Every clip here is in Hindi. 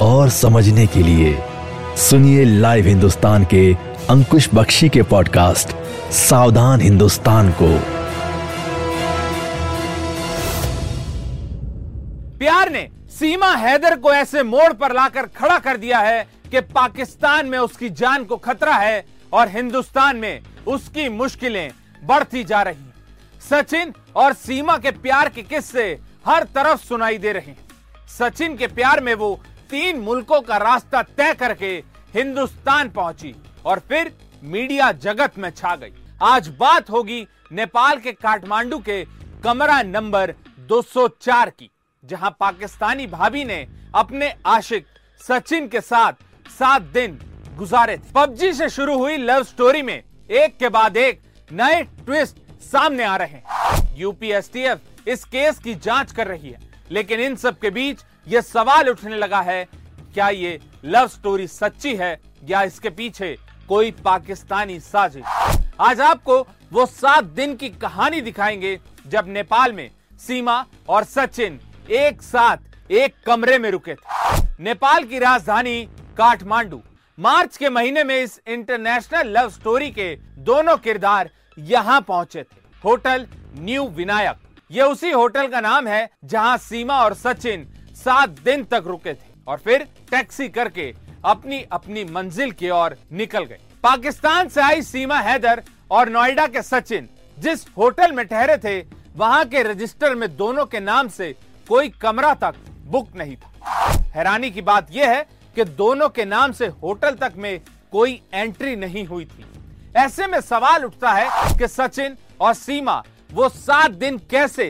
और समझने के लिए सुनिए लाइव हिंदुस्तान के अंकुश बख्शी के पॉडकास्ट सावधान हिंदुस्तान को। प्यार ने सीमा हैदर को ऐसे मोड़ पर लाकर खड़ा कर दिया है कि पाकिस्तान में उसकी जान को खतरा है और हिंदुस्तान में उसकी मुश्किलें बढ़ती जा रही सचिन और सीमा के प्यार के किस्से हर तरफ़ सुनाई दे रहे हैं। सचिन के प्यार में वो तीन मुल्कों का रास्ता तय करके हिंदुस्तान पहुँची और फिर मीडिया जगत में छा गई। आज बात होगी नेपाल के काठमांडू के कमरा नंबर 204 की, जहाँ पाकिस्तानी भाभी ने अपने आशिक सचिन के साथ सात दिन गुजारे थे। पबजी से शुरू हुई लव स्टोरी में एक के बाद एक नए ट्विस्ट सामने आ रहे हैं। यूपीएसटीएफ इस केस की जाँच कर रही है। लेकिन इन सब के बीच ये सवाल उठने लगा है, क्या ये लव स्टोरी सच्ची है या इसके पीछे कोई पाकिस्तानी साजिश? आज आपको वो सात दिन की कहानी दिखाएँगे जब नेपाल में सीमा और सचिन एक साथ एक कमरे में रुके थे। नेपाल की राजधानी काठमांडू। मार्च के महीने में इस इंटरनेशनल लव स्टोरी के दोनों किरदार यहाँ पहुँचे थे। Hotel new Vinayak. ये उसी होटल का नाम है जहाँ सीमा और सचिन सात दिन तक रुके थे और फिर टैक्सी करके अपनी अपनी मंजिल की ओर निकल गए। पाकिस्तान से आई सीमा हैदर और नोएडा के सचिन जिस होटल में ठहरे थे, वहाँ के रजिस्टर में दोनों के नाम से कोई कमरा तक बुक नहीं था। हैरानी की बात यह है कि दोनों के नाम से होटल तक में कोई एंट्री नहीं हुई थी। ऐसे में सवाल उठता है कि सचिन और सीमा वो सात दिन कैसे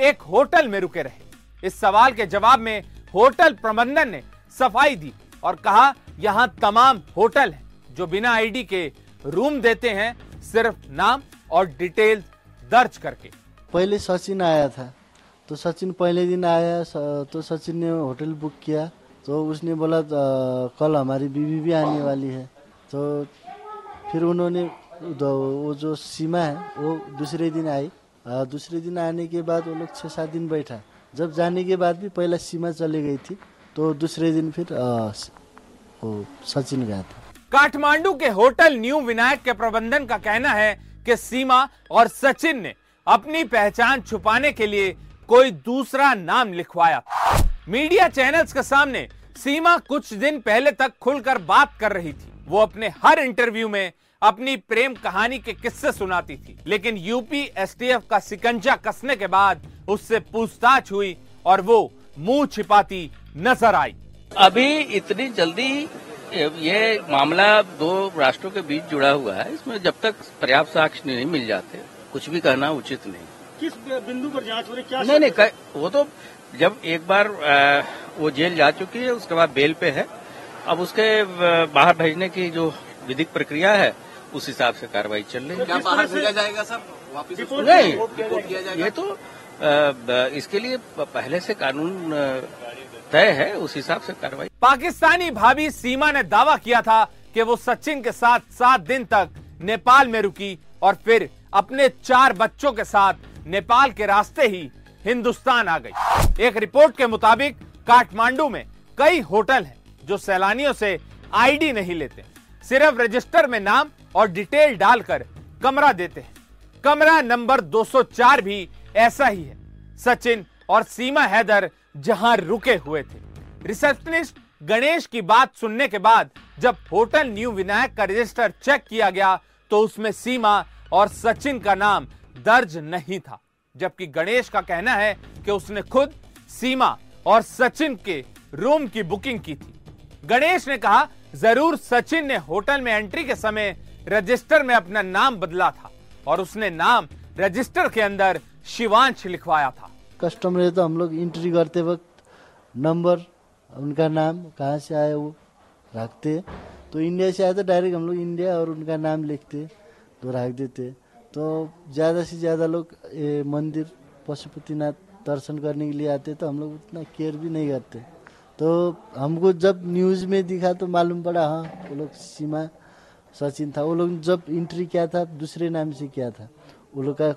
एक होटल में रुके रहे? इस सवाल के जवाब में होटल प्रबंधन ने सफ़ाई दी और कहा, यहाँ तमाम होटल हैं, जो बिना आईडी के रूम देते हैं, सिर्फ़ नाम और डिटेल दर्ज करके। पहले सचिन आया था तो सचिन पहले दिन आया तो सचिन ने होटल बुक किया तो उसने बोला कल हमारी बीवी भी आने वाली है। तो फिर उन्होंने वो जो सीमा है, वो दूसरे दिन आई। दूसरे दिन आने के बाद वो लोग छः सात दिन बैठा। जब जाने के बाद भी पहला सीमा चली गई थी तो दूसरे दिन फिर वो सचिन गया था। काठमांडू के होटल न्यू विनायक के प्रबंधन का कहना है कि सीमा और सचिन ने अपनी पहचान छुपाने के लिए कोई दूसरा नाम लिखवाया। मीडिया चैनल्स के सामने सीमा कुछ दिन पहले तक खुलकर बात कर रही थी। वो अपने हर इंटरव्यू में अपनी प्रेम कहानी के किस्से सुनाती थी। लेकिन यूपी एसटीएफ का सिकंजा कसने के बाद उससे पूछताछ हुई और वो मुँह छिपाती नज़र आई। अभी इतनी जल्दी ये मामला दो राष्ट्रों के बीच जुड़ा हुआ है। इसमें जब तक पर्याप्त साक्ष्य नहीं मिल जाते कुछ भी कहना उचित नहीं। किस बिंदु पर जाँच हो रही क्या नहीं नहीं वो तो जब एक बार वो जेल जा चुकी है उसके बाद बेल पे है। अब उसके बाहर भेजने की जो विधिक प्रक्रिया है उस हिसाब से कार्रवाई चल रही है। बाहर भेजा जाएगा सर? वापिस नहीं ये तो इसके लिए पहले से कानून तय है उस हिसाब से कार्रवाई। पाकिस्तानी भाभी सीमा ने दावा किया था कि वो सचिन के साथ सात दिन तक नेपाल में रुकी और फिर अपने चार बच्चों के साथ नेपाल के रास्ते ही हिंदुस्तान आ गई। एक रिपोर्ट के मुताबिक काठमांडू में कई होटल हैं जो सैलानियों से आईडी नहीं लेते। सिर्फ़ रजिस्टर में नाम और डिटेल डालकर कमरा देते हैं। कमरा नंबर 204 भी ऐसा ही है। सचिन और सीमा हैदर जहाँ रुके हुए थे। रिसेप्शनिस्ट गणेश की बात सुनने के बाद जब होटल न्यू विनायक का रजिस्टर चेक किया गया तो उसमें सीमा और सचिन का नाम दर्ज नहीं था। जबकि गणेश का कहना है कि उसने खुद सीमा और सचिन के रूम की बुकिंग की थी। गणेश ने कहा, ज़रूर सचिन ने होटल में एंट्री के समय रजिस्टर में अपना नाम बदला था और उसने नाम रजिस्टर के अंदर शिवांश लिखवाया था। कस्टमर तो हम लोग एंट्री करते वक्त नंबर उनका नाम, कहाँ से आया वो रखते। तो इंडिया से आया तो डायरेक्ट हम लोग इंडिया और उनका नाम लिखते तो रख देते। तो ज़्यादा से ज़्यादा लोग मंदिर, पशुपतिनाथ दर्शन करने के लिए आते तो हम लोग उतना केयर भी नहीं करते। तो हमको जब न्यूज़ में दिखा तो मालूम पड़ा हाँ वो लोग सीमा सचिन था। वो लोग जब एंट्री किया था, दूसरे नाम से किया था। वो लोग का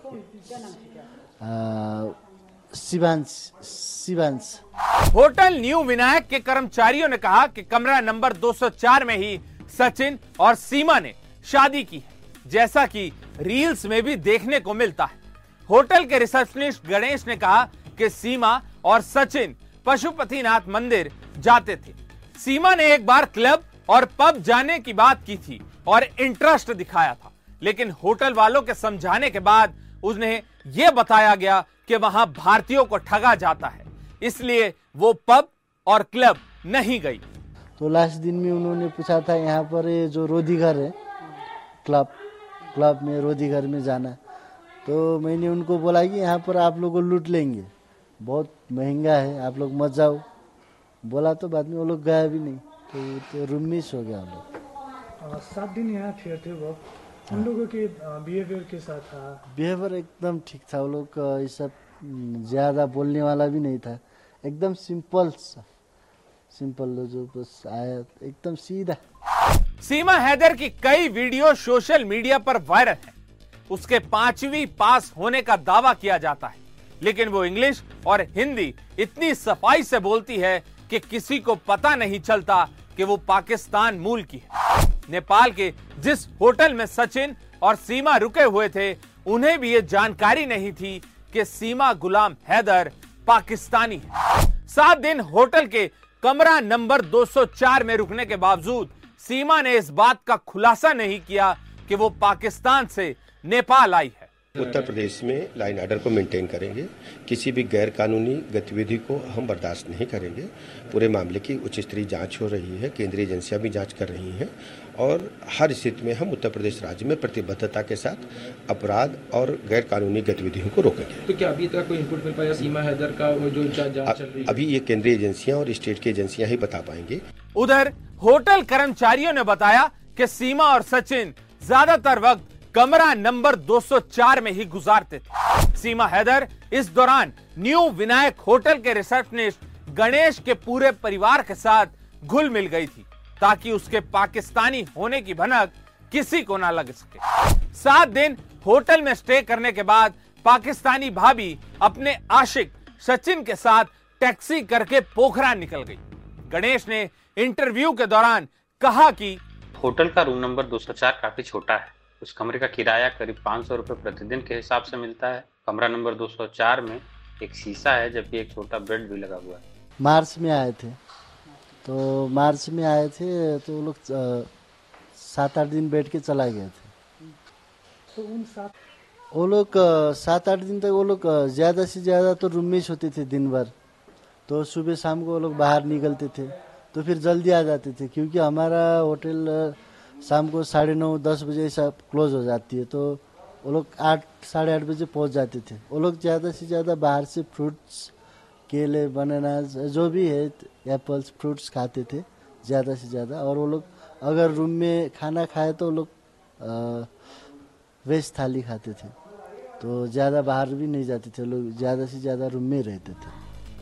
शिवांश शिवांश। होटल न्यू विनायक के कर्मचारियों ने कहा कि कमरा नंबर 204 में ही सचिन और सीमा ने शादी की है। जैसा कि रील्स में भी देखने को मिलता है। होटल के रिसेप्शनिस्ट गणेश ने कहा कि सीमा और सचिन पशुपतिनाथ मंदिर जाते थे। सीमा ने एक बार क्लब और पब जाने की बात की थी। और इंटरेस्ट दिखाया था। लेकिन होटल वालों के समझाने के बाद उन्हें यह बताया गया कि वहाँ भारतीयों को ठगा जाता है। इसलिए वो पब और क्लब नहीं गई। तो लास्ट दिन में उन्होंने पूछा था यहाँ पर जो रोधी घर है क्लब क्लब में रोधी घर में जाना तो मैंने उनको बोला कि यहाँ पर आप लोग लूट लेंगे। बहुत महँगा है आप लोग मत जाओ। बोला तो बाद में वो लोग गया भी नहीं। तो, तो रूम मिस हो गया हम लोग। सात दिन यहाँ ठहरते वो। उन लोगों के बिहेवियर के साथ था बिहेवियर एकदम ठीक था वो लोग का ये सब ज़्यादा बोलने वाला भी नहीं था। एकदम सिंपल सा। सिंपल जो बस आया एकदम सीधा। सीमा हैदर की कई वीडियो सोशल मीडिया पर वायरल है। उसके पांचवी पास होने का दावा किया जाता है। लेकिन वो इंग्लिश और हिंदी इतनी सफ़ाई से बोलती है कि किसी को पता नहीं चलता कि वो पाकिस्तान मूल की है। नेपाल के जिस होटल में सचिन और सीमा रुके हुए थे, उन्हें भी ये जानकारी नहीं थी कि सीमा गुलाम हैदर पाकिस्तानी है। सात दिन होटल के कमरा नंबर 204 में रुकने के बावजूद, सीमा ने इस बात का खुलासा नहीं किया कि वो पाकिस्तान से नेपाल आई है। उत्तर प्रदेश में लाइन आर्डर को मेंटेन करेंगे। किसी भी गैर कानूनी गतिविधि को हम बर्दाश्त नहीं करेंगे। पूरे मामले की उच्च स्तरीय जाँच हो रही है। केंद्रीय एजेंसियाँ भी जाँच कर रही हैं। और हर स्थिति में हम उत्तर प्रदेश राज्य में प्रतिबद्धता के साथ अपराध और गैर कानूनी गतिविधियों को रोकेंगे। तो क्या अभी तक कोई इनपुट मिल पाया सीमा हैदर का वो जो जाँच चल रही है? अभी ये केंद्रीय एजेंसियाँ और स्टेट की एजेंसियाँ ही बता पाएँगे। उधर होटल कर्मचारियों ने बताया कि सीमा और सचिन ज़्यादातर वक्त कमरा नंबर 204 में ही गुजारते थे। सीमा हैदर इस दौरान न्यू विनायक होटल के रिसेप्शनिस्ट गणेश के पूरे परिवार के साथ घुल मिल गई थी। ताकि उसके पाकिस्तानी होने की भनक किसी को ना लग सके। सात दिन होटल में स्टे करने के बाद पाकिस्तानी भाभी अपने आशिक सचिन के साथ टैक्सी करके पोखरा निकल गई। गणेश ने इंटरव्यू के दौरान कहा कि होटल का रूम नंबर 204 काफ़ी छोटा है। उस कमरे का किराया करीब पाँच सौ रुपये प्रतिदिन के हिसाब से मिलता है। कमरा नंबर 204 में एक शीशा है जबकि एक छोटा बेड भी लगा हुआ है। मार्च में आए थे। तो मार्च में आए थे तो वो लोग सात आठ दिन बैठ के चला गए थे। तो उन सात वो लोग सात आठ दिन तक वो लोग ज़्यादा से ज़्यादा तो रूम में ही सोते थे दिन भर। तो सुबह शाम को वो लोग बाहर निकलते थे तो फिर जल्दी आ जाते थे क्योंकि हमारा होटल शाम को साढ़े नौ दस बजे ऐसा क्लोज हो जाती है तो वो लोग आठ साढ़े आठ बजे पहुँच जाते थे। वो लोग ज़्यादा से ज़्यादा बाहर से फ्रूट्स केले बनाना जो भी है एप्पल्स फ्रूट्स खाते थे, ज़्यादा से ज़्यादा। और वो लोग, अगर रूम में खाना खाए तो वो लोग वेज थाली खाते थे। तो ज़्यादा बाहर भी नहीं जाते थे, लोग ज़्यादा से ज़्यादा रूम में रहते थे।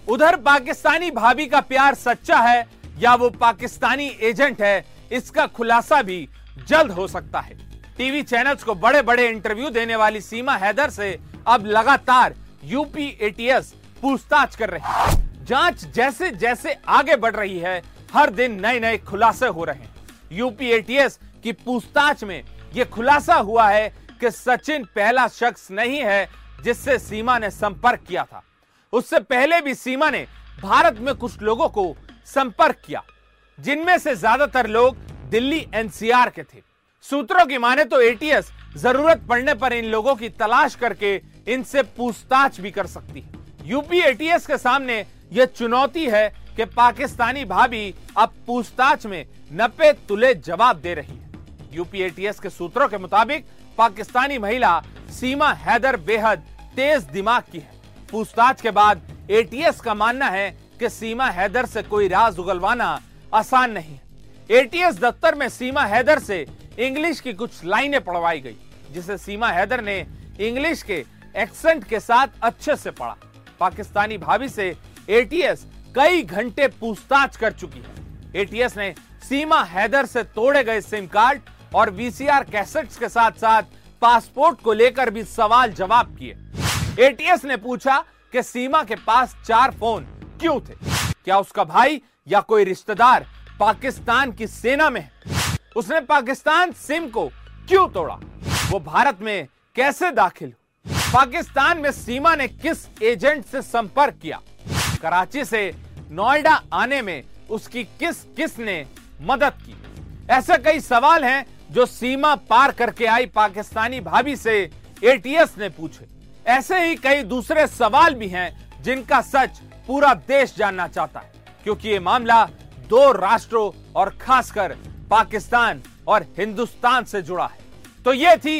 उधर पाकिस्तानी भाभी का प्यार सच्चा है या वो पाकिस्तानी एजेंट है, इसका खुलासा भी जल्द हो सकता है। टीवी चैनल्स को बड़े बड़े इंटरव्यू देने वाली सीमा हैदर से अब लगातार यूपी एटीएस पूछताछ कर रही है। जाँच जैसे जैसे आगे बढ़ रही है, हर दिन नए नए खुलासे हो रहे हैं। यूपी एटीएस की पूछताछ में यह खुलासा हुआ है कि सचिन पहला शख्स नहीं है जिससे सीमा ने संपर्क किया था। उससे पहले भी सीमा ने भारत में कुछ लोगों को संपर्क किया, जिनमें से ज़्यादातर लोग दिल्ली एनसीआर के थे। सूत्रों की माने तो एटीएस ज़रूरत पड़ने पर इन लोगों की तलाश करके इनसे पूछताछ भी कर सकती है। यूपी एटीएस के सामने यह चुनौती है कि पाकिस्तानी भाभी अब पूछताछ में नब्बे तुले जवाब दे रही है। यूपी एटीएस के सूत्रों के मुताबिक, पाकिस्तानी महिला सीमा हैदर बेहद तेज दिमाग की है। पूछताछ के बाद एटीएस का मानना है कि सीमा हैदर से कोई राज उगलवाना आसान नहीं है। एटीएस दफ्तर में सीमा हैदर से इंग्लिश की कुछ लाइनें पढ़वाई गई, जिसे सीमा हैदर ने इंग्लिश के एक्सेंट के साथ अच्छे से पढ़ा। पाकिस्तानी भाभी से एटीएस कई घंटे पूछताछ कर चुकी है। एटीएस ने सीमा हैदर से तोड़े गए सिम कार्ड और वीसीआर कैसेट्स के साथ साथ पासपोर्ट को लेकर भी सवाल जवाब किए। एटीएस ने पूछा कि सीमा के पास चार फ़ोन क्यों थे? क्या उसका भाई या कोई रिश्तेदार पाकिस्तान की सेना में है? उसने पाकिस्तान सिम को क्यों तोड़ा? वो भारत में कैसे दाखिल पाकिस्तान में सीमा ने किस एजेंट से संपर्क किया? कराची से नोएडा आने में उसकी किस किस ने मदद की? ऐसे कई सवाल हैं जो सीमा पार करके आई पाकिस्तानी भाभी से एटीएस ने पूछे। ऐसे ही कई दूसरे सवाल भी हैं जिनका सच पूरा देश जानना चाहता है, क्योंकि ये मामला दो राष्ट्रों और खासकर पाकिस्तान और हिंदुस्तान से जुड़ा है। तो ये थी